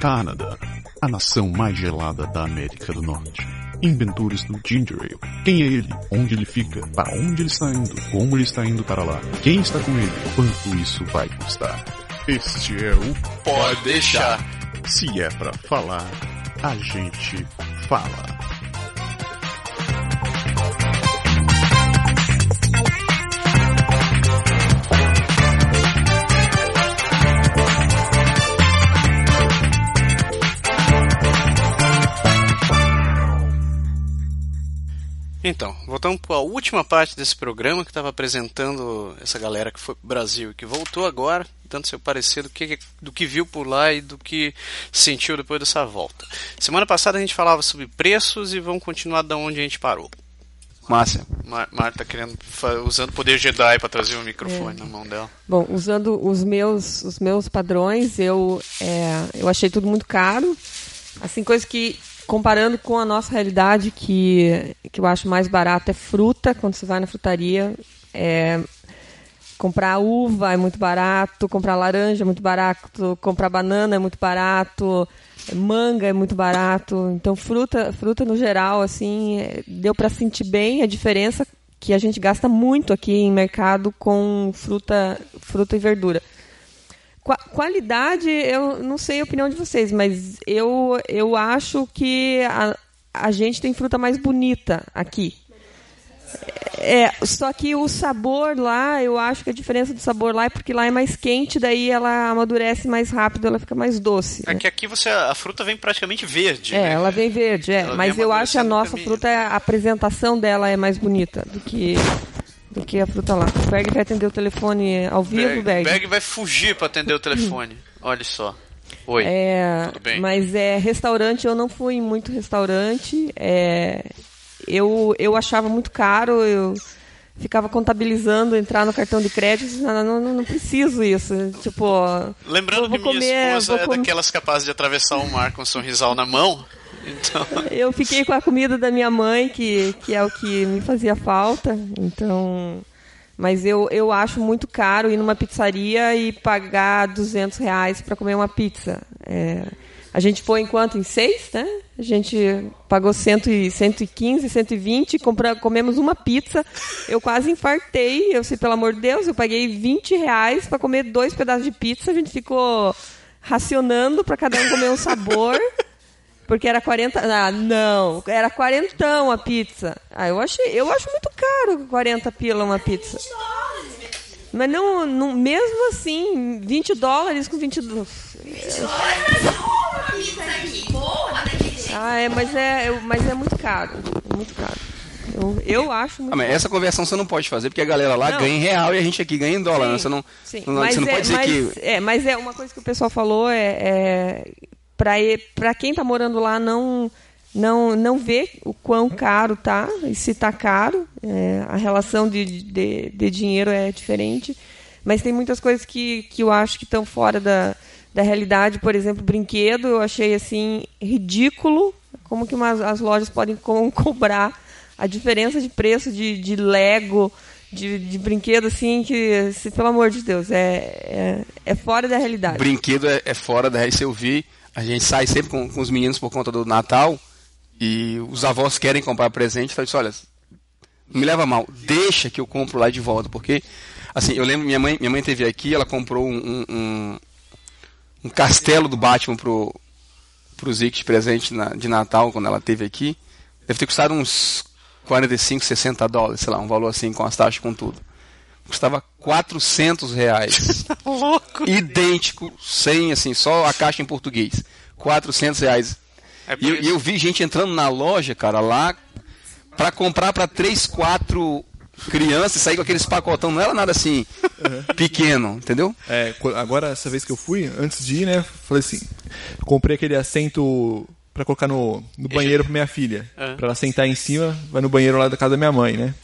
Canadá, a nação mais gelada da América do Norte. Inventores do Ginger Ale. Quem é ele? Onde ele fica? Para onde ele está indo? Como ele está indo para lá? Quem está com ele? Quanto isso vai custar? Este é o Pode deixar. Se é pra falar, a gente fala. Então, voltamos para a última parte desse programa que estava apresentando essa galera que foi para o Brasil e que voltou agora, dando seu parecer do que, do que viu por lá e do que sentiu depois dessa volta. Semana passada a gente falava sobre preços e vamos continuar da onde a gente parou. Márcia. Mar Marta querendo usando o poder Jedi para trazer o microfone é. na mão dela. Bom, usando os meus os meus padrões, eu é, eu achei tudo muito caro. Assim, coisa que comparando com a nossa realidade, que, que eu acho mais barato é fruta, quando você vai na frutaria, é, comprar uva é muito barato, comprar laranja é muito barato, comprar banana é muito barato, manga é muito barato. Então fruta, fruta no geral assim, é, deu para sentir bem a diferença que a gente gasta muito aqui em mercado com fruta, fruta e verdura. Qualidade, eu não sei a opinião de vocês, mas eu, eu acho que a, a gente tem fruta mais bonita aqui. É, só que o sabor lá, eu acho que a diferença do sabor lá é porque lá é mais quente, daí ela amadurece mais rápido, ela fica mais doce. É né? que aqui você a fruta vem praticamente verde. É, né? ela vem verde, é. Ela mas eu acho que a nossa fruta, a apresentação dela é mais bonita do que do que a fruta lá. O Berg vai atender o telefone ao vivo, Berg. Berg vai fugir para atender o telefone. Olha só. Oi. É, tudo bem? Mas é restaurante, eu não fui em muito restaurante. É, eu, eu achava muito caro, eu ficava contabilizando, entrar no cartão de crédito, não, não, não preciso isso. Tipo, Lembrando que comer, minha esposa é daquelas capazes de atravessar o mar com um sorrisal na mão. Então... Eu fiquei com a comida da minha mãe, que, que é o que me fazia falta. Então, mas eu, eu acho muito caro ir numa pizzaria e pagar 200 reais para comer uma pizza. É, a gente foi em quanto? Em seis, né? A gente pagou 100, 115, 120, compra, comemos uma pizza. Eu quase infartei. Eu sei, pelo amor de Deus, eu paguei 20 reais para comer dois pedaços de pizza. A gente ficou racionando para cada um comer um sabor. Porque era 40. Ah, não, era quarentão a pizza. Ah, eu achei, eu acho muito caro 40 pila uma pizza. Mas não, não mesmo assim, 20 dólares com 20 dólares. Ah, é, mas é, mas é muito caro. Muito caro. Eu, eu acho muito ah, mas essa conversão você não pode fazer, porque a galera lá não. ganha em real e a gente aqui ganha em dólar. Sim, né? Você não, sim. não, mas você não é, pode dizer mas, que. É, mas é uma coisa que o pessoal falou é, é para quem está morando lá não não não ver o quão caro tá e se está caro é, a relação de, de, de, dinheiro é diferente. Mas tem muitas coisas que, que eu acho que estão fora da, da realidade. Por exemplo brinquedo eu achei assim ridículo como que umas, as lojas podem co cobrar a diferença de preço de, de Lego de, de brinquedo assim que se, pelo amor de Deus é, é, é fora da realidade. Brinquedo é, é fora da realidade. Se eu vi a gente sai sempre com, com, os meninos por conta do Natal e os avós querem comprar presente. Então eu disse, olha, não me leva mal, deixa que eu compro lá de volta, porque assim, eu lembro minha mãe, minha mãe teve aqui, ela comprou um, um, um castelo do Batman pro pro Zic de presente na, de Natal quando ela teve aqui. Deve ter custado uns 45, 60 dólares, sei lá, um valor assim com as taxas com tudo. Custava 400 reais. Tá louco. Idêntico, sem assim, só a caixa em português. 400 reais. É e, eu, eu vi gente entrando na loja, cara, lá para comprar para 3, 4 crianças e sair com aqueles pacotão. Não era nada assim uhum. pequeno, entendeu? É, agora, essa vez que eu fui, antes de ir, né, falei assim: comprei aquele assento para colocar no, no banheiro para minha filha. Uhum. para ela sentar em cima, vai no banheiro lá da casa da minha mãe, né?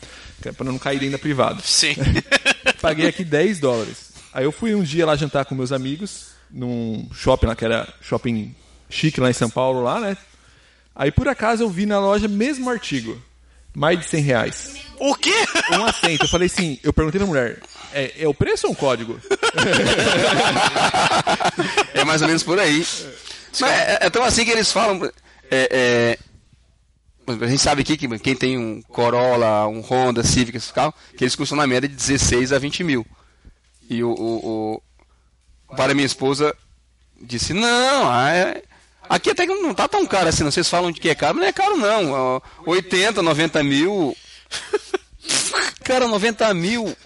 Para não cair dentro da privada. Sim. Paguei aqui 10 dólares. Aí eu fui um dia lá jantar com meus amigos, num shopping lá, que era shopping chique lá em São Paulo, lá, né? Aí por acaso eu vi na loja mesmo artigo. Mais de 100 reais. O quê? Um assento. Eu falei assim, eu perguntei pra mulher, é, é o preço ou um código? é mais ou menos por aí. Mas é, é tão assim que eles falam. É, é, a gente sabe aqui que quem tem um Corolla, um Honda, Civic, esse carro, que eles custam na média de 16 a 20 mil. E o, o, o para minha esposa disse, não, ah, é, aqui até que não tá tão caro assim, não. Vocês falam de que é caro, mas não é caro não. 80, 90 mil. Cara, 90 mil.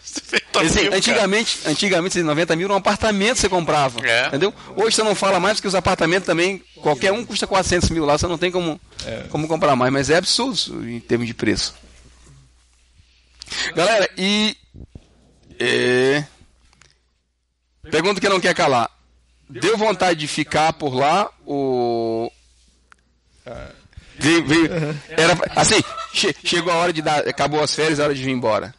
Assim, antigamente, antigamente, 90 mil era um apartamento que você comprava. É. Entendeu? Hoje você não fala mais porque os apartamentos também, qualquer um custa 400 mil lá, você não tem como, como comprar mais. Mas é absurdo em termos de preço. Galera, e. é, pergunta que não quer calar. Deu vontade de ficar por lá ou. Veio- veio- era, assim, che- chegou a hora de dar. Acabou as férias, a hora de vir embora.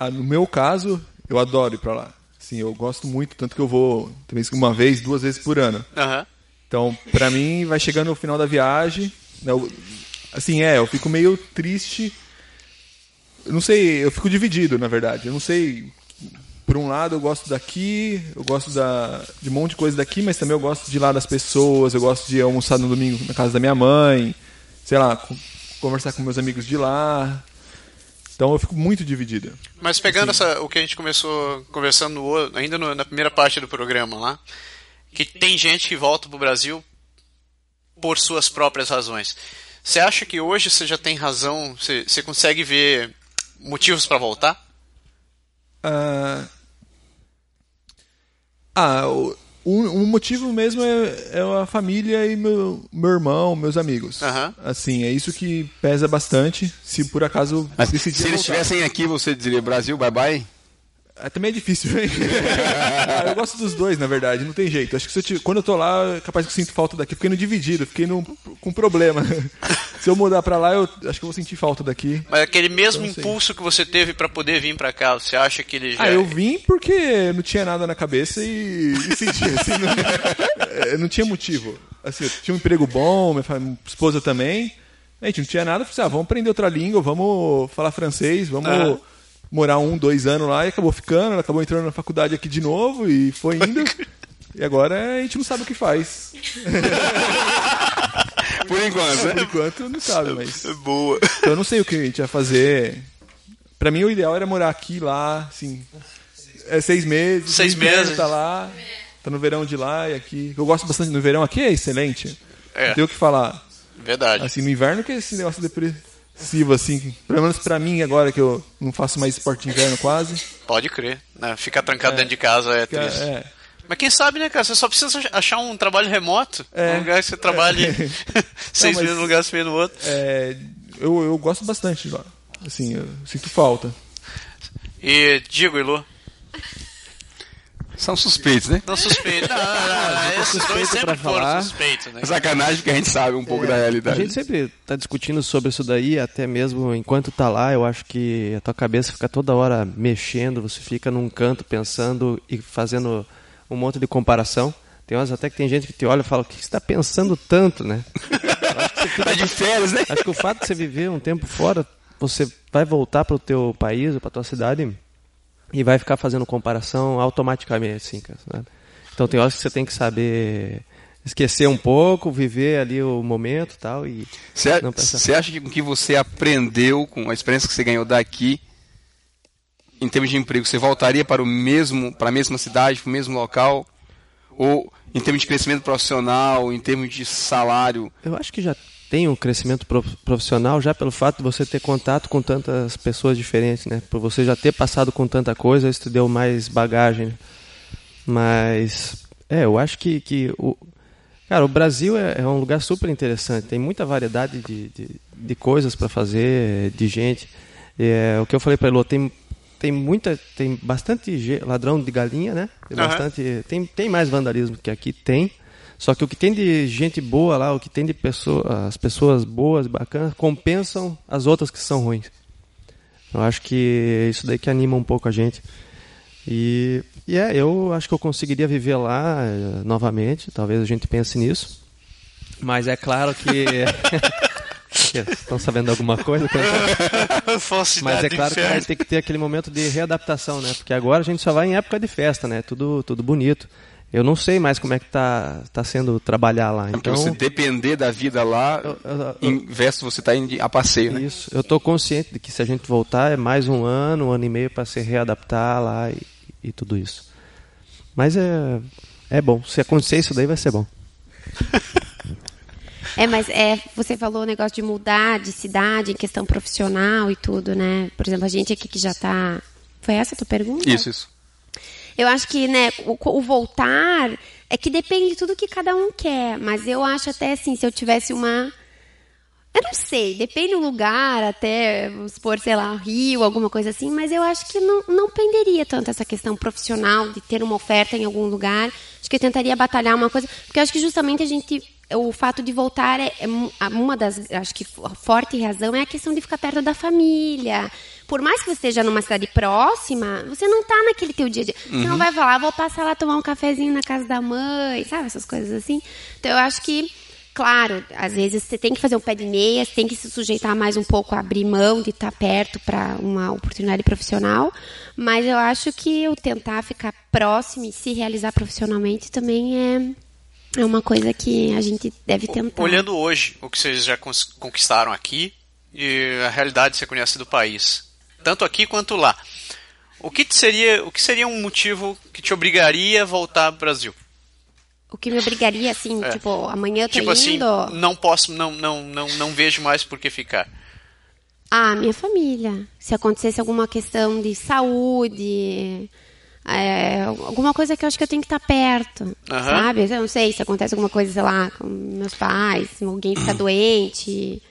Ah, no meu caso, eu adoro ir pra lá. Sim, eu gosto muito, tanto que eu vou talvez uma vez, duas vezes por ano. Aham. Então, pra mim, vai chegando o final da viagem. né, eu- assim, é, eu fico meio triste. Eu não sei, eu fico dividido, na verdade. Eu não sei. Por um lado, eu gosto daqui, eu gosto da, de um monte de coisa daqui, mas também eu gosto de ir lá das pessoas, eu gosto de almoçar no domingo na casa da minha mãe, sei lá, co- conversar com meus amigos de lá. Então eu fico muito dividido. Mas pegando essa, o que a gente começou conversando no o- ainda no- na primeira parte do programa lá, que tem gente que volta pro Brasil por suas próprias razões. Você acha que hoje você já tem razão? Você, você consegue ver motivos para voltar? Ah, ah, o, o, o motivo mesmo é, é a família e meu, meu irmão, meus amigos. Aham. Assim, é isso que pesa bastante. Se por acaso Mas decidir se eles voltar. estivessem aqui, você diria Brasil, bye bye? Ah, Também é difícil, hein? Ah, eu gosto dos dois, na verdade, não tem jeito. Acho que eu te- quando eu tô lá, é capaz que eu sinto falta daqui. Fiquei no dividido, fiquei no, com problema. se eu mudar pra lá, eu acho que eu vou sentir falta daqui. Mas aquele mesmo Então, sim. impulso que você teve para poder vir para cá, você acha que ele já Ah, eu vim porque não tinha nada na cabeça e, e senti, assim, não, é, não tinha motivo. Assim, eu tinha um emprego bom, minha esposa também. A gente não tinha nada, eu falei assim, ah, vamos aprender outra língua, vamos falar francês, vamos Aham. Morar um, dois anos lá e acabou ficando, ela acabou entrando na faculdade aqui de novo e foi indo. e agora a gente não sabe o que faz. Por enquanto, né? Por enquanto não sabe, mas. boa. Então eu não sei o que a gente vai fazer. Pra mim o ideal era morar aqui, lá, assim. É seis meses. Seis inverno meses. Tá lá. Tá no verão de lá e aqui. Eu gosto bastante no verão aqui, é excelente. É. Não tenho o que falar. Verdade. Assim, no inverno que é esse negócio depressivo, assim. Pelo menos pra mim agora, que eu não faço mais esporte de inverno quase. Pode crer. Né? Ficar trancado dentro de casa é é- triste. é. Mas quem sabe, né, cara? Você só precisa achar um trabalho remoto. É. Um lugar que você trabalhe seis Não, mas- meses num lugar, seis meses no outro. É, eu, eu gosto bastante de lá. Assim, eu sinto falta. E digo, Ilu, São suspeitos, né? não suspeito. Não, não, não, esses dois suspeito sempre foram falar. suspeitos, né? Sacanagem porque a gente sabe um pouco da A realidade. gente sempre tá discutindo sobre isso daí, até mesmo enquanto tá lá, eu acho que a tua cabeça fica toda hora mexendo, você fica num canto pensando e fazendo um monte de comparação. Tem horas até que tem gente que te olha e fala, o que você está pensando tanto, né? Tá de férias, né? Acho que o fato de você viver um tempo fora, você vai voltar para o teu país ou para tua cidade e vai ficar fazendo comparação automaticamente, assim, cara. Então tem horas que você tem que saber esquecer um pouco, viver ali o momento e tal e pensar. você acha que o que você aprendeu com a experiência que você ganhou daqui, em termos de emprego, você voltaria para o mesmo, para a mesma cidade, para o mesmo local? Ou em termos de crescimento profissional, em termos de salário? Eu acho que já tem um crescimento prof- profissional já pelo fato de você ter contato com tantas pessoas diferentes, né? Por você já ter passado com tanta coisa, isso te deu mais bagagem. né? Mas, é, eu acho que, que o, cara, o Brasil é, é um lugar super interessante. Tem muita variedade de, de, de coisas para fazer, de gente. É, o que eu falei para ele, tem tem muita, tem bastante ladrão de galinha, né? Tem Aham. bastante, tem, tem mais vandalismo que aqui tem. Só que o que tem de gente boa lá, o que tem de pessoa, as pessoas boas, bacanas, compensam as outras que são ruins. Eu acho que isso daí que anima um pouco a gente. E, e é, eu acho que eu conseguiria viver lá eh, novamente, talvez a gente pense nisso. Mas é claro que. Estão sabendo alguma coisa? Mas é claro que vai ter que ter aquele momento de readaptação, né? Porque agora a gente só vai em época de festa, né? Tudo, tudo bonito. Eu não sei mais como é que tá, tá sendo trabalhar lá. Porque Então, você depender da vida lá, eu- eu- eu- em versus você estar indo a passeio, né? isso. Eu tô consciente de que se a gente voltar é mais um ano, um ano e meio para se readaptar lá e, e tudo isso. Mas é, é bom. Se acontecer isso daí vai ser bom. É, mas é, você falou o negócio de mudar de cidade em questão profissional e tudo, né? Por exemplo, a gente aqui que já tá. Foi essa a tua pergunta? Isso, isso. Eu acho que, né, o, o voltar é que depende de tudo que cada um quer. Mas eu acho até assim, se eu tivesse uma. Eu não sei, depende do lugar, até, vamos supor, sei lá, Rio, alguma coisa assim, mas eu acho que não, não penderia tanto essa questão profissional de ter uma oferta em algum lugar. Acho que eu tentaria batalhar uma coisa, porque acho que justamente a gente, o fato de voltar é, é uma das, acho que a forte razão é a questão de ficar perto da família. Por mais que você esteja numa cidade próxima, você não tá naquele teu dia a dia. Você não vai falar, "Ah, vou passar lá tomar um cafezinho na casa da mãe, sabe? Essas coisas assim. Então eu acho que Claro, às vezes você tem que fazer um pé de meia, você tem que se sujeitar mais um pouco abrir mão de estar perto para uma oportunidade profissional, mas eu acho que o tentar ficar próximo e se realizar profissionalmente também é, é uma coisa que a gente deve tentar. Olhando hoje o que vocês já conquistaram aqui e a realidade que você conhece do país, tanto aqui quanto lá, o que seria, o que seria um motivo que te obrigaria a voltar pro Brasil? O que me obrigaria, assim, É. tipo, amanhã eu tô Tipo assim, indo. não posso, não, não, não, não vejo mais por que ficar. Ah, minha família. Se acontecesse alguma questão de saúde, é, alguma coisa que eu acho que eu tenho que estar perto, Aham. sabe? Eu não sei se acontece alguma coisa, sei lá, com meus pais, alguém fica doente.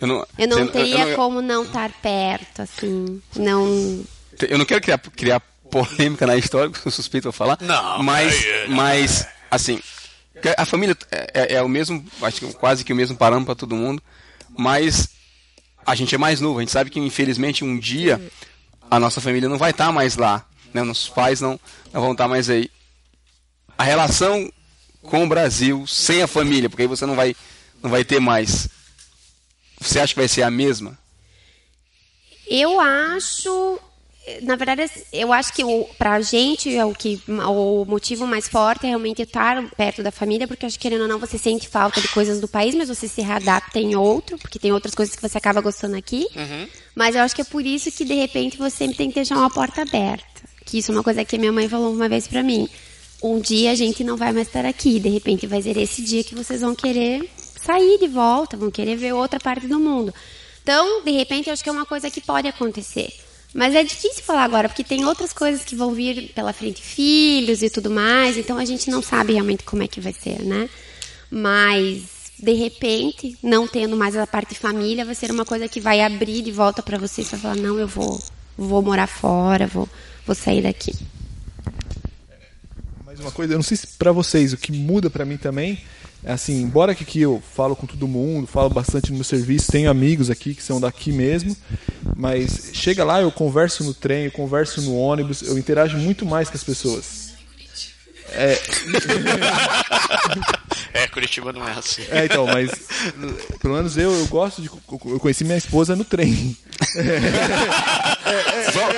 Eu não, Eu não você- teria eu não- como não estar perto, assim. Não. Eu não quero criar, criar polêmica na história, porque eu suspeito eu falar. Não, mas, não. mas assim, que a família é, é- é o mesmo, acho que quase que o mesmo parâmetro para todo mundo, mas a gente é mais novo, a gente sabe que infelizmente um dia a nossa família não vai estar mais lá, né? Nossos pais não, não vão estar mais aí. A relação com o Brasil sem a família, porque aí você não vai, não vai ter mais. Você acha que vai ser a mesma? Eu acho. Na verdade, eu acho que o, pra gente é o que o motivo mais forte é realmente estar perto da família, porque acho que querendo ou não você sente falta de coisas do país, mas você se readapta em outro, porque tem outras coisas que você acaba gostando aqui. Mas eu acho que é por isso que de repente você sempre tem que deixar uma porta aberta. Que isso é uma coisa que a minha mãe falou uma vez pra mim. Um dia a gente não vai mais estar aqui, de repente vai ser esse dia que vocês vão querer sair de volta, vão querer ver outra parte do mundo. Então, de repente, eu acho que é uma coisa que pode acontecer. Mas é difícil falar agora, porque tem outras coisas que vão vir pela frente, filhos e tudo mais, então a gente não sabe realmente como é que vai ser, né? Mas, de repente, não tendo mais a parte família, vai ser uma coisa que vai abrir de volta para você e você vai falar, não, eu vou, vou morar fora, vou, vou sair daqui. Mais uma coisa, eu não sei se pra vocês, o que muda pra mim também assim, embora que aqui eu falo com todo mundo, falo bastante no meu serviço, tenho amigos aqui que são daqui mesmo, mas chega lá, eu converso no trem, eu converso no ônibus, eu interajo muito mais com as pessoas. É, Curitiba não é assim. É, então, mas pelo menos eu, eu gosto de. Eu conheci minha esposa no trem. Vamos,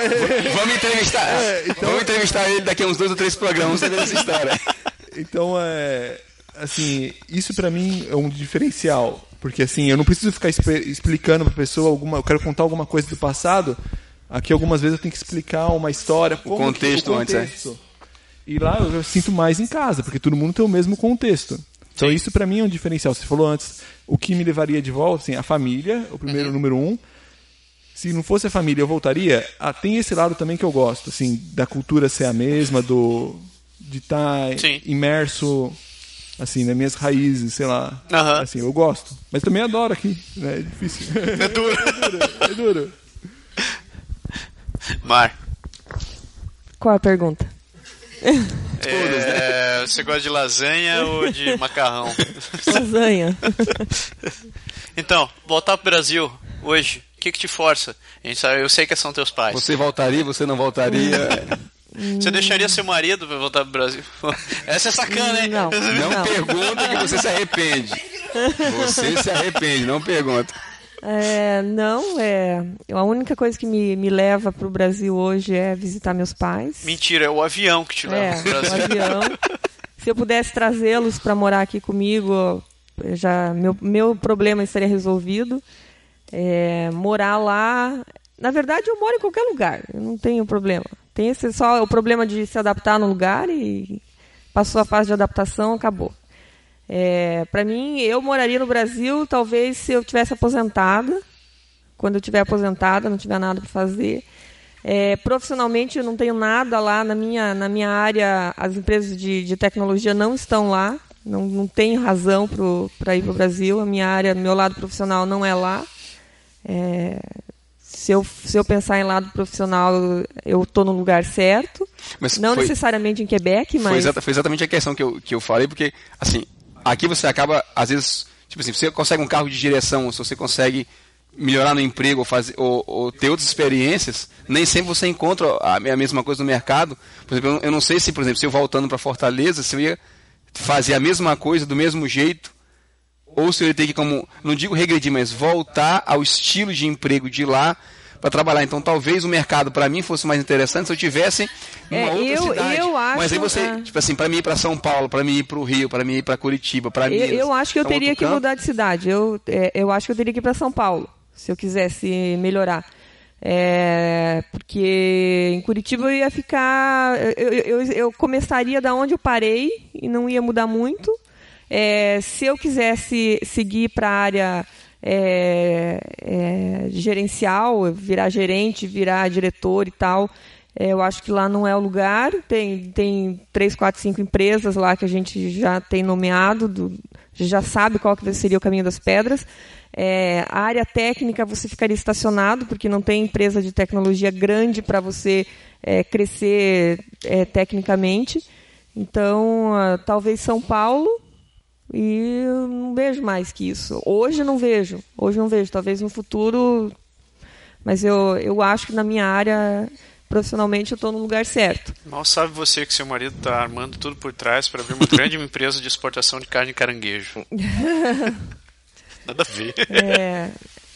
vamos entrevistar. Vamos entrevistar ele daqui a uns dois ou três programas pra ver essa história. Então, é. Assim, isso pra mim é um diferencial. Porque, assim, eu não preciso ficar explicando pra pessoa alguma. Eu quero contar alguma coisa do passado. Aqui, algumas vezes, eu tenho que explicar uma história. como que- contexto antes, é. contexto. E lá eu, eu sinto mais em casa, porque todo mundo tem o mesmo contexto. Então, isso pra mim é um diferencial. Você falou antes, o que me levaria de volta, assim, a família, o primeiro Uhum. número um. Se não fosse a família, eu voltaria. Ah, tem esse lado também que eu gosto, assim, da cultura ser a mesma, do de estar Sim. imerso assim nas minhas raízes, sei lá. Assim, eu gosto, mas também adoro aqui, né? É difícil. É duro. é duro. Mar, Qual a pergunta? é, você gosta de lasanha ou de macarrão? Lasanha. Então, voltar pro Brasil hoje, o que, que te força? A gente sabe, eu sei que são teus pais. Você voltaria, você não voltaria. Você deixaria seu marido pra voltar pro Brasil? Essa é sacana, hein? Não. Não, Não. pergunta que você se arrepende. Você se arrepende, não pergunta. É, não, é. A única coisa que me, me leva para o Brasil hoje é visitar meus pais. Mentira, é o avião que te leva É, pro o Brasil. avião. se eu pudesse trazê-los para morar aqui comigo, já meu, meu problema estaria resolvido. É, morar lá, na verdade eu moro em qualquer lugar, eu não tenho problema. Tem esse, só o problema de se adaptar no lugar e passou a fase de adaptação, acabou. É, para mim, eu moraria no Brasil, talvez se eu tivesse aposentada, quando eu tiver aposentada, não tiver nada para fazer. É, profissionalmente, eu não tenho nada lá na minha, na minha área. As empresas de, de tecnologia não estão lá. Não, não tenho razão para ir para o Brasil. A minha área, meu lado profissional não é lá. É, se eu, se eu pensar em lado profissional, eu estou no lugar certo. Mas não foi, necessariamente em Quebec, mas. Foi, exata, foi, exatamente a questão que eu, que eu falei, porque, assim, aqui você acaba, às vezes, tipo assim, você consegue um carro de direção, se você consegue melhorar no emprego ou, fazer, ou, ou, ter outras experiências, nem sempre você encontra a, a, mesma coisa no mercado. Por exemplo, eu não sei se, por exemplo, se eu voltando para Fortaleza, se eu ia fazer a mesma coisa do mesmo jeito, ou se eu ia ter que, como, não digo regredir, mas voltar ao estilo de emprego de lá para trabalhar. Então, talvez o mercado para mim fosse mais interessante se eu tivesse uma é, outra eu, cidade. Eu acho, Mas aí você, é. tipo assim, para mim ir para São Paulo, para mim ir para o Rio, para mim ir para Curitiba, para mim. Eu, eu acho que eu teria que campo. mudar de cidade. Eu, é, eu acho que eu teria que ir para São Paulo, se eu quisesse melhorar. É, porque em Curitiba eu ia ficar. Eu, eu, eu, começaria da onde eu parei e não ia mudar muito. É, se eu quisesse seguir para a área é, é, gerencial, virar gerente, virar diretor e tal. É, eu acho que lá não é o lugar. Tem, tem três, quatro, cinco empresas lá que a gente já tem nomeado, do, já sabe qual que seria o caminho das pedras. É, a área técnica você ficaria estacionado, porque não tem empresa de tecnologia grande para você é, crescer é, tecnicamente. Então, uh, talvez São Paulo, e não vejo mais que isso. Hoje não vejo. Hoje não vejo. Talvez no futuro. Mas eu, eu acho que na minha área, profissionalmente, eu estou no lugar certo. Mal sabe você que seu marido está armando tudo por trás para abrir uma grande empresa de exportação de carne de caranguejo. Nada a ver. É,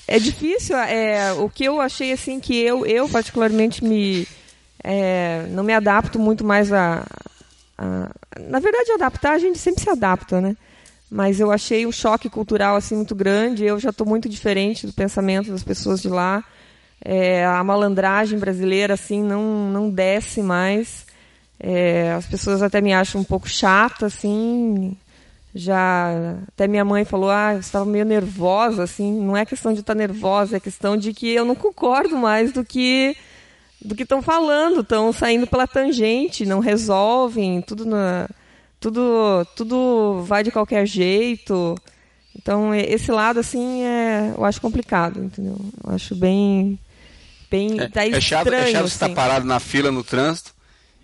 é difícil. É, o que eu achei assim que eu, eu particularmente me é, não me adapto muito mais a, a, na verdade adaptar a gente sempre se adapta, né? Mas eu achei o choque cultural assim muito grande. Eu já estou muito diferente do pensamento das pessoas de lá. É, a malandragem brasileira assim não não desce mais. É, as pessoas até me acham um pouco chata assim. Já até minha mãe falou, ah, você estava meio nervosa assim. Não é questão de estar tá nervosa, é questão de que eu não concordo mais do que do que estão falando, estão saindo pela tangente, não resolvem tudo na tudo, tudo vai de qualquer jeito. Então, esse lado, assim, é, eu acho complicado, entendeu? Eu acho bem. bem é, tá é chato, é chato assim. estar parado na fila no trânsito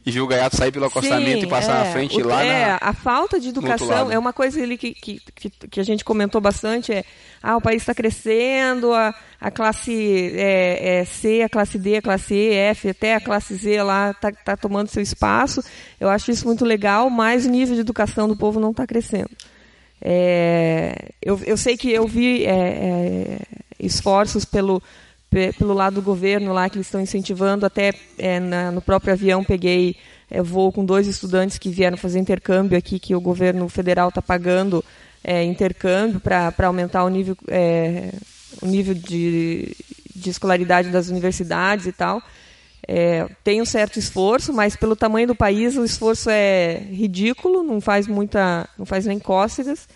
e ver o gaiato sair pelo acostamento Sim, e passar é, na frente o, lá é, na, a falta de educação é uma coisa ali que, que, que, que, a gente comentou bastante, é ah, o país está crescendo, a, a classe é, é, C, a classe D, a classe E, F, até a classe Z lá está tá tomando seu espaço. Eu acho isso muito legal, mas o nível de educação do povo não está crescendo. É, eu, eu sei que eu vi é, é, esforços pelo pelo lado do governo lá que eles estão incentivando até é, na, no próprio avião peguei é, voo com dois estudantes que vieram fazer intercâmbio aqui que o governo federal está pagando é, intercâmbio para aumentar o nível é, o nível de, de escolaridade das universidades e tal. É, tem um certo esforço mas pelo tamanho do país o esforço é ridículo não faz muita não faz nem cócegas.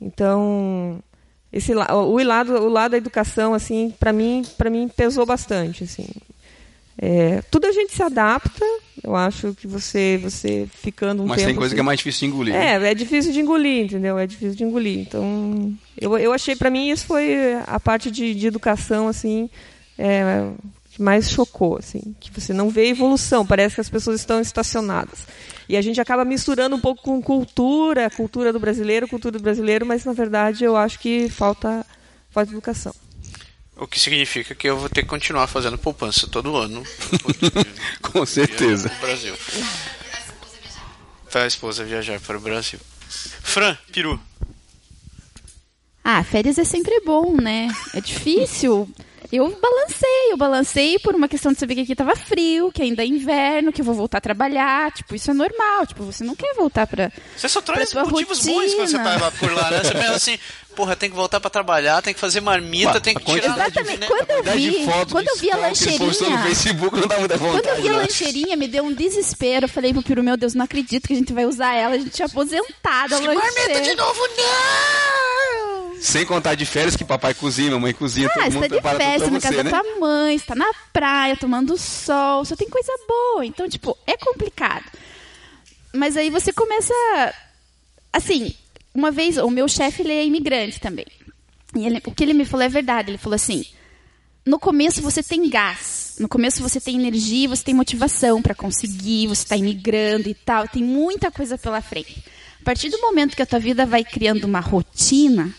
Então esse o lado o lado da educação assim para mim para mim pesou bastante assim. É, tudo a gente se adapta eu acho que você você ficando um mas tempo tem coisa assim, que é mais difícil de engolir. É é difícil de engolir entendeu? É difícil de engolir. Então eu, eu achei para mim isso foi a parte de, de educação assim é, que mais chocou assim que você não vê evolução parece que as pessoas estão estacionadas e a gente acaba misturando um pouco com cultura, cultura do brasileiro, cultura do brasileiro, mas na verdade eu acho que falta, falta educação. O que significa que eu vou ter que continuar fazendo poupança todo ano. com certeza. Brasil. Para a esposa viajar para o Brasil. Fran, peru. Ah, férias é sempre bom, né? É difícil Eu balancei, eu balancei por uma questão de saber que aqui tava frio, que ainda é inverno, que eu vou voltar a trabalhar. Tipo, isso é normal. Tipo, você não quer voltar pra. Você só traz motivos rotina. bons quando você tá por lá, né? Você pensa assim, porra, tem que voltar pra trabalhar, tem que fazer marmita, tem que tirar... Exatamente. né? Quando eu vi, quando eu vi a no lancheirinha. Facebook não dá muita vontade. Quando eu vi a lancheirinha, me deu um desespero. Eu falei pro Piru, meu Deus, não acredito que a gente vai usar ela. A gente é aposentada. a Marmita de lancheira. novo, não! Sem contar de férias que papai cozinha, mamãe cozinha, Ah, todo você mundo tá de prepara tudo festa pra na você, casa né? da tua mãe, você tá na praia, tomando sol, só tem coisa boa. Então, tipo, é complicado. Mas aí você começa. Assim, uma vez, o meu chefe, ele é imigrante também. E ele- o que ele me falou é verdade. Ele falou assim: no começo você tem gás, no começo você tem energia, você tem motivação para conseguir, você está imigrando e tal, tem muita coisa pela frente. A partir do momento que a tua vida vai criando uma rotina,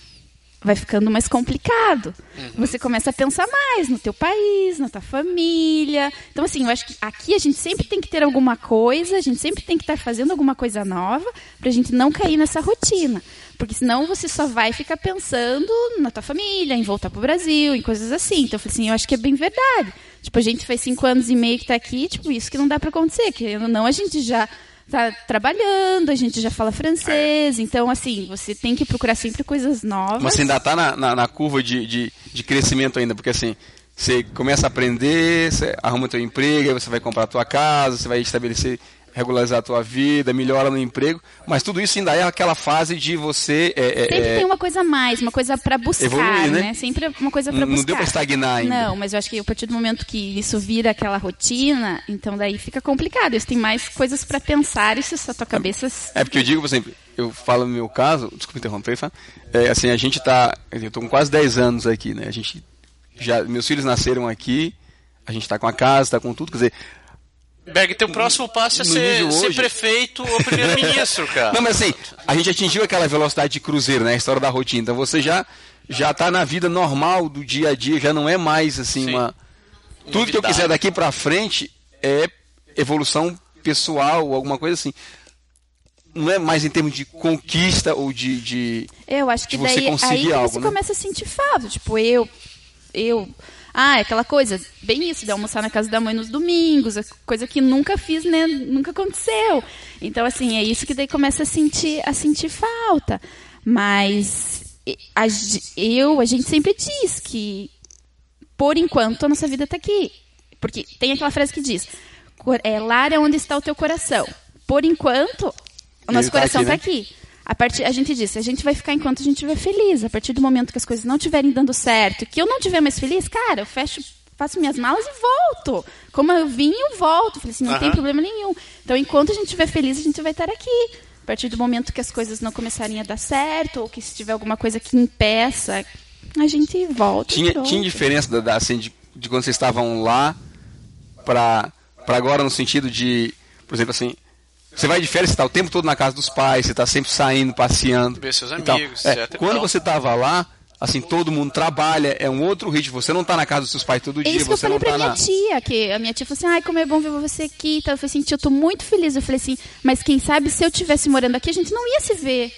vai ficando mais complicado. Você começa a pensar mais no teu país, na tua família. Então, assim, eu acho que aqui a gente sempre tem que ter alguma coisa, a gente sempre tem que estar fazendo alguma coisa nova pra gente não cair nessa rotina. Porque senão você só vai ficar pensando na tua família, em voltar pro Brasil, em coisas assim. Então, eu falei assim, eu acho que é bem verdade. Tipo, a gente faz cinco anos e meio que tá aqui, tipo, isso que não dá pra acontecer. Que não, a gente já tá trabalhando, a gente já fala francês. Então, assim, você tem que procurar sempre coisas novas. Mas você ainda tá na, na, na curva de, de, de crescimento ainda, porque assim, você começa a aprender, você arruma teu emprego, aí você vai comprar a tua casa, você vai estabelecer, regularizar a tua vida, melhora no emprego, mas tudo isso ainda é aquela fase de você... é, é, Sempre é, tem uma coisa a mais, uma coisa pra buscar, Evoluir, né? né? Sempre uma coisa Não- buscar. não deu pra estagnar ainda. Não, mas eu acho que a partir do momento que isso vira aquela rotina, então daí fica complicado. Você tem mais coisas pra pensar e se a tua cabeça... É porque eu digo, por exemplo, eu falo no meu caso, desculpa interromper, Fá, é, assim, a gente tá, eu tô com quase 10 anos aqui, né? A gente já, meus filhos nasceram aqui, a gente tá com a casa, tá com tudo, quer dizer, Berg, teu próximo passo é ser, ser prefeito ou primeiro-ministro, cara. Não, mas assim, a gente atingiu aquela velocidade de cruzeiro, né? A história da rotina. Então você já já tá na vida normal do dia a dia, já não é mais assim Sim. uma tudo que eu Novidade. quiser daqui pra frente é evolução pessoal, alguma coisa assim. Não é mais em termos de conquista ou de, de Eu acho que de você daí conseguir aí que algo, você né? começa a sentir falta. Tipo, eu, eu, ah, é aquela coisa, bem isso, de almoçar na casa da mãe nos domingos, é coisa que nunca fiz, né? Nunca aconteceu. Então, assim, é isso que daí começa a sentir, a sentir falta. Mas a eu, a gente sempre diz que, por enquanto, a nossa vida está aqui. Porque tem aquela frase que diz, "Cor- é, lar é onde está o teu coração. Por enquanto, o nosso tá coração aqui, está né? A, partir, a gente disse, a gente vai ficar enquanto a gente estiver feliz. A partir do momento que as coisas não estiverem dando certo, que eu não estiver mais feliz, cara, eu fecho, faço minhas malas e volto. Como eu vim, eu volto. Falei assim, não tem problema nenhum. Então, enquanto a gente estiver feliz, a gente vai estar aqui. A partir do momento que as coisas não começarem a dar certo, ou que se tiver alguma coisa que impeça, a gente volta. tinha tinha diferença da, da- assim de, de quando vocês estavam lá para agora no sentido de, por exemplo, assim, você vai de férias, você tá o tempo todo na casa dos pais, você tá sempre saindo, passeando. Ver seus e tal. amigos, É, e Quando você tava lá, assim, todo mundo trabalha, é um outro ritmo. Você não tá na casa dos seus pais todo É dia, isso que eu você falei não pra tá minha na. tia, que a minha tia falou assim, ai, como é bom ver você aqui. Então, eu falei assim, tia, eu tô muito feliz. Eu falei assim, mas quem sabe se eu tivesse morando aqui, a gente não ia se ver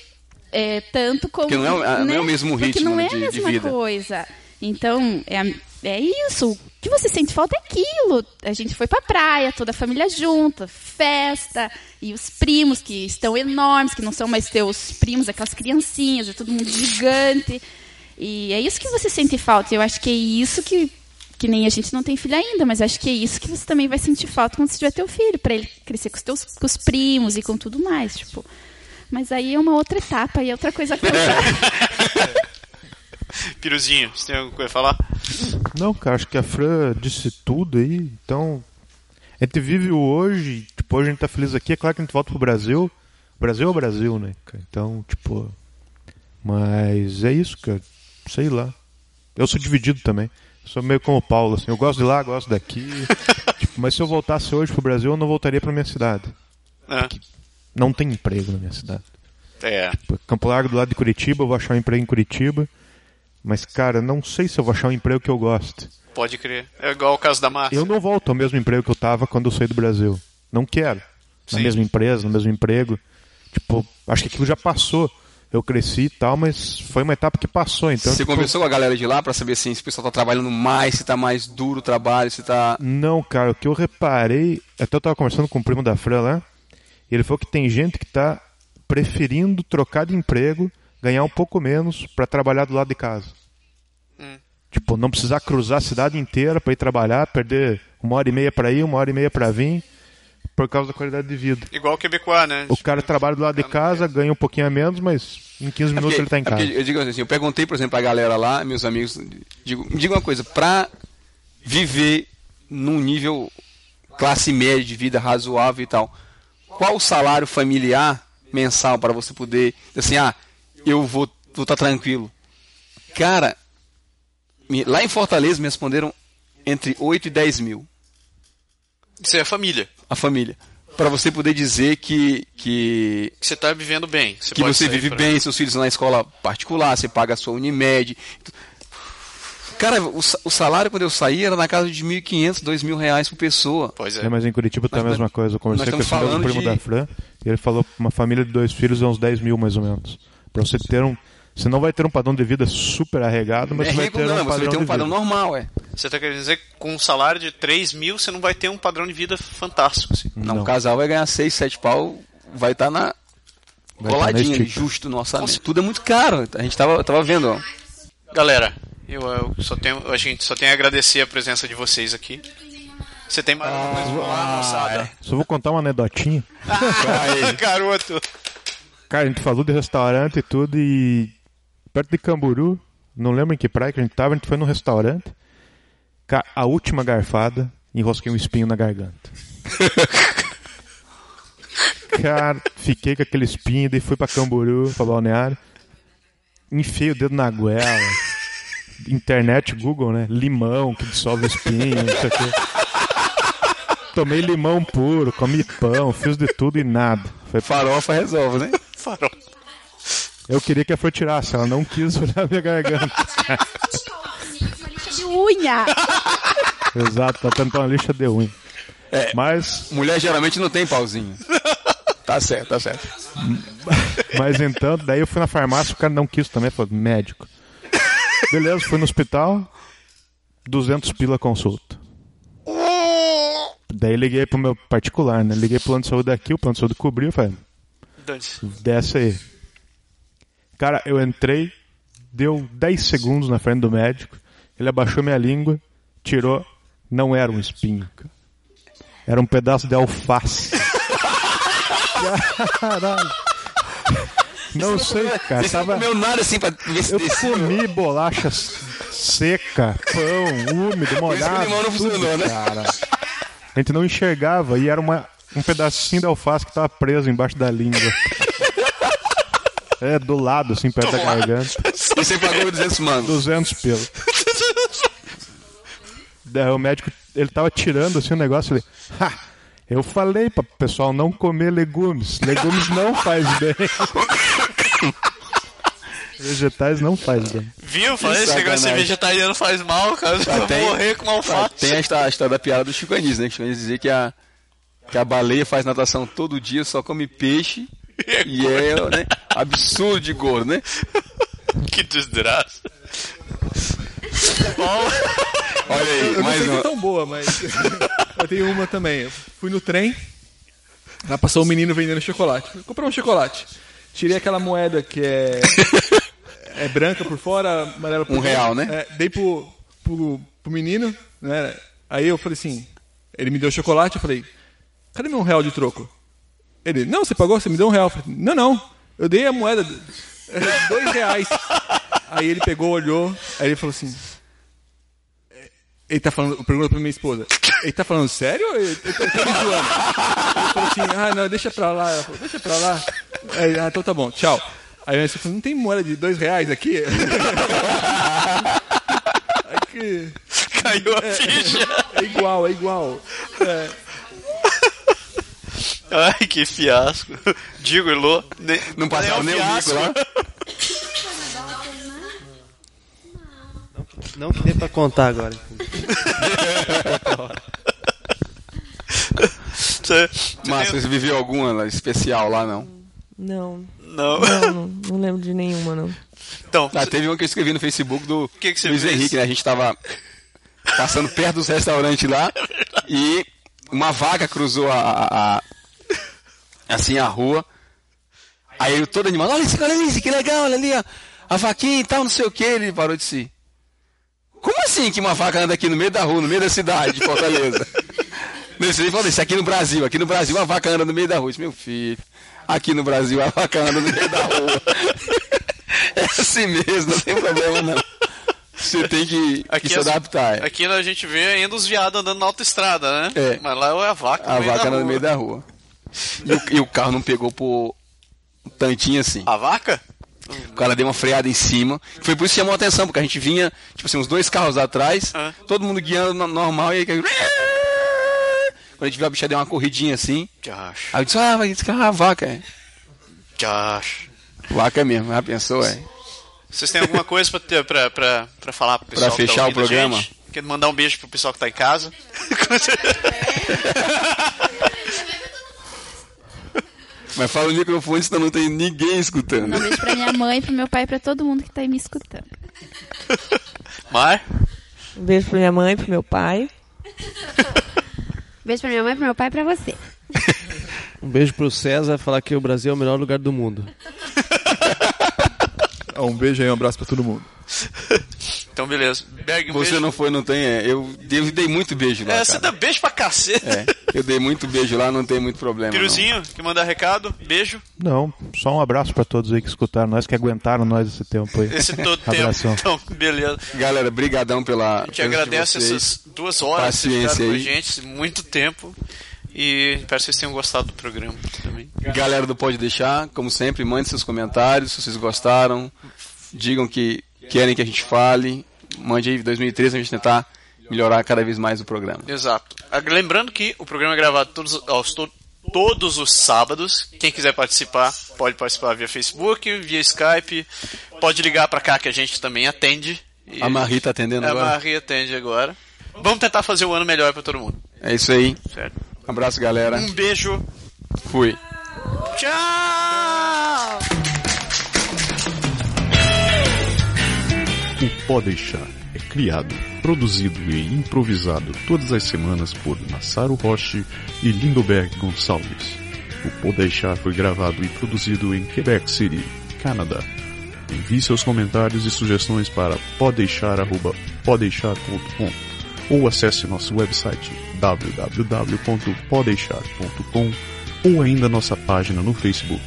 é, tanto como... Porque não é o- ah, não é o mesmo Porque ritmo, não né, é de- a mesma coisa. Então, é, é isso. O que você sente falta é aquilo. A gente foi pra praia, toda a família junta, festa, e os primos que estão enormes, que não são mais teus primos, aquelas criancinhas, é todo mundo gigante. E é isso que você sente falta. Eu acho que é isso que que nem a gente não tem filho ainda, mas acho que é isso que você também vai sentir falta quando você tiver teu filho, para ele crescer com os teus com os primos e com tudo mais, tipo. Mas aí é uma outra etapa e é outra coisa a. Piruzinho, você tem alguma coisa a falar? Não, cara, acho que a Fran disse tudo aí. Então, a gente vive o hoje, tipo, hoje a gente tá feliz aqui. É claro que a gente volta pro Brasil. Brasil é o Brasil, né? Então, tipo. Mas é isso, cara. Sei lá. Eu sou dividido também. Eu sou meio como o Paulo, assim. Eu gosto de lá, gosto daqui. Tipo, mas se eu voltasse hoje pro Brasil, eu não voltaria pra minha cidade. Ah, Não tem emprego na minha cidade. é. Tipo, Campo Largo do lado de Curitiba, eu vou achar um emprego em Curitiba. Mas, cara, não sei se eu vou achar um emprego que eu goste. Pode crer. É igual o caso da Márcia. Eu não volto ao mesmo emprego que eu tava quando eu saí do Brasil. Não quero. Na Sim. mesma empresa, no mesmo emprego. Tipo, acho que aquilo já passou. eu cresci e tal, mas foi uma etapa que passou. Então, Você tipo, conversou com a galera de lá pra saber assim, se o pessoal tá trabalhando mais, se tá mais duro o trabalho, se tá. Não, cara, o que eu reparei, até eu tava conversando com o primo da Fran lá, e ele falou que tem gente que tá preferindo trocar de emprego, ganhar um pouco menos pra trabalhar do lado de casa. Tipo, não precisar cruzar a cidade inteira pra ir trabalhar, perder uma hora e meia pra ir, uma hora e meia pra vir, por causa da qualidade de vida. Igual o Quebecois, né? O cara trabalha do lado de casa, ganha um pouquinho a menos, mas em 15 minutos porque- ele tá em é casa. eu digo assim, eu perguntei, por exemplo, pra galera lá, meus amigos, digo, me diga uma coisa, pra viver num nível classe média de vida razoável e tal, qual o salário familiar mensal para você poder, assim, ah, eu vou estar tá tranquilo. Cara, me- lá em Fortaleza me responderam entre 8 e 10 mil Isso é a família. a família. Para você poder dizer que, que Que você tá vivendo bem. Você que pode você vive pra- bem, seus filhos estão na escola particular, você paga a sua Unimed. Cara, o, o salário quando eu saí era na casa de 1.500, 2.000 reais por pessoa. Pois é. É, mas em Curitiba tá a mesma coisa. Eu conversei com estamos primo falando da Fran e ele falou que uma família de dois filhos é uns 10 mil mais ou menos. Pra você ter um. Você não vai ter um padrão de vida super arregado, mas é você vai ter não, um você padrão vai ter um de padrão normal, é. Você tá querendo dizer que com um salário de 3 mil você não vai ter um padrão de vida fantástico. Assim. Não, Não. o casal vai ganhar 6, 7 pau, vai estar na Vai coladinha tá na ali, estica. justo no orçamento. Tudo é muito caro. A gente tava, tava vendo, ó. Galera, eu, eu só tenho, a gente só tem a agradecer a presença de vocês aqui. Você tem mais pra falar, moçada? Só vou contar uma anedotinha. Garoto. Cara, a gente falou de restaurante e tudo e perto de Camburu, não lembro em que praia que a gente tava, a gente foi num restaurante. A última garfada, enrosquei um espinho na garganta. Cara, fiquei com aquele espinho, daí fui pra Camburu, pra Balneário. Enfiei o dedo na goela. Internet, Google, né? Limão que dissolve o espinho, não sei o quê. Tomei limão puro, comi pão, fiz de tudo e nada. Foi Farofa resolve, né? Farol. eu queria que a Fran tirasse, ela não quis olhar minha garganta. De unha. Exato, tá tentando uma lixa de unha. É. Mas, Mulher geralmente não tem pauzinho. Tá certo, tá certo. mas então, daí eu fui na farmácia, o cara não quis também, falou, médico. Beleza, fui no hospital, 200 pila consulta. Daí liguei pro meu particular, né? Liguei pro plano de saúde daqui, o plano de saúde cobriu, falei, desce aí. Cara, eu entrei, deu 10 segundos na frente do médico, ele abaixou minha língua, tirou, não era um espinho, cara. Era um pedaço de alface. Caralho. Não sei, cara. Você não Tava... comeu nada assim pra ver se Eu descia. comi bolacha seca, pão, úmido, molhado. limão não tudo, funcionou, né? cara. A gente não enxergava e era uma, um pedacinho de alface que tava preso embaixo da língua. É, do lado, assim, perto da garganta. E você pagou 200 mano. 200 pelo. Daí o médico, ele tava tirando assim o negócio, ele, ha, eu falei para o pessoal não comer legumes. Legumes não faz bem. Vegetais não faz bem. Viu? Falei, esse negócio de vegetariano faz mal, cara. Vai tem- morrer com uma alface. Tem a história, a história da piada do Chico Anísio, né? Que o Chico Anísio dizia que a, que a baleia faz natação todo dia, só come peixe. E é né, absurdo de gordo, né? Que desgraça. Olha aí, Eu não mais sei se é uma. tão boa, mas eu tenho uma também. Eu fui no trem, lá passou um menino vendendo chocolate. Comprei um chocolate. Tirei aquela moeda que é, é branca por fora, amarela por Um dentro. real, né? É, dei pro, pro, pro menino, né? Aí eu falei assim, ele me deu chocolate, eu falei, cadê meu real de troco? Ele, não, você pagou, você me deu um real. Falei, não, não, eu dei a moeda, é, dois reais. Aí ele pegou, olhou, aí ele falou assim, ele tá falando, pergunta pra minha esposa. Ele tá falando sério ou ele, ele tá ele tá me zoando? Ele falou assim, ah, não, deixa pra lá. Ela falou, deixa pra lá. Aí, ah, então tá bom, tchau. Aí minha esposa falou, não tem moeda de dois reais aqui? Aí que... caiu a ficha. É igual, é igual. É, Ai, que fiasco. Digo, Elô. Ne, Não passava nem o mico lá. Não que dê pra contar agora. Você- Márcio, tem- você viveu alguma especial lá, não? Não. Não. Não, não, não lembro de nenhuma, não. Então, Ah, teve uma que eu escrevi no Facebook do Que que Luiz fez? Henrique, né? A gente tava passando perto dos restaurantes lá e uma vaca cruzou a- a- assim a rua. Aí eu todo animado, olha isso, olha isso, que legal, olha ali, ó, a vaquinha e tal, não sei o que. Ele parou de si. Como assim que uma vaca anda aqui no meio da rua, no meio da cidade de Fortaleza? Nesse ele falou isso aqui no Brasil, aqui no Brasil a vaca anda no meio da rua. Disse, meu filho, aqui no Brasil a vaca anda no meio da rua. É assim mesmo, não tem problema não. Você tem que, que se adaptar. é. Aqui a gente vê ainda os viados andando na autoestrada, né? É. Mas lá é a vaca A vaca da anda no meio da rua. E o, e o carro não pegou por um tantinho assim. A vaca? O cara deu uma freada em cima. Foi por isso que chamou a atenção, porque a gente vinha, tipo assim, uns dois carros atrás, Ah. todo mundo guiando no- normal, e aí. Quando a gente viu a bicha deu uma corridinha assim. Josh. Aí eu disse, ah, vai, esse carro é a vaca, é. Josh. Vaca mesmo, já pensou, é. Vocês têm alguma coisa pra, ter, pra, pra, pra falar pro pessoal Pra que tá fechar o programa? gente? Quer mandar um beijo pro pessoal que tá em casa? Mas fala no microfone, senão não tem ninguém escutando. Um beijo pra minha mãe, pro meu pai e pra todo mundo que tá aí me escutando. Mar? Um beijo pra minha mãe, pro meu pai. Beijo pra minha mãe, pro meu pai e pra você. Um beijo pro César falar que o Brasil é o melhor lugar do mundo. Um beijo aí, um abraço pra todo mundo. Então, beleza. Berg, um Você beijo. não foi, não tem, é. Eu, eu dei muito beijo lá. É, você dá beijo pra cacete. É, eu dei muito beijo lá, não tem muito problema. não. Piruzinho, que mandar recado, beijo. Não, só um abraço pra todos aí que escutaram nós, que aguentaram nós esse tempo aí. Esse todo tempo. Abração. Então, beleza. Galera, brigadão pela. A gente agradece essas duas horas Paciência ficaram com a aí. gente, muito tempo. E espero que vocês tenham gostado do programa também. Galera do Pode Deixar, como sempre, mande seus comentários, se vocês gostaram. Digam que querem que a gente fale. Mande aí 2013 a gente tentar melhorar cada vez mais o programa. Exato. Ah, Lembrando que o programa é gravado todos, aos to- todos os sábados. Quem quiser participar, pode participar via Facebook, via Skype. Pode ligar pra cá que a gente também atende. E A Marie tá atendendo a agora? Marie atende agora. Vamos tentar fazer o ano melhor pra todo mundo. É isso aí. Certo. Um abraço, galera. Um beijo. Fui. Tchau! O Pode Deixar é criado, produzido e improvisado todas as semanas por Massaro Roche e Lindoberg Gonçalves. O Pode Deixar foi gravado e produzido em Quebec City, Canadá. Envie seus comentários e sugestões para podeixar.podeixar.com ou acesse nosso website www.podeixar.com ou ainda nossa página no Facebook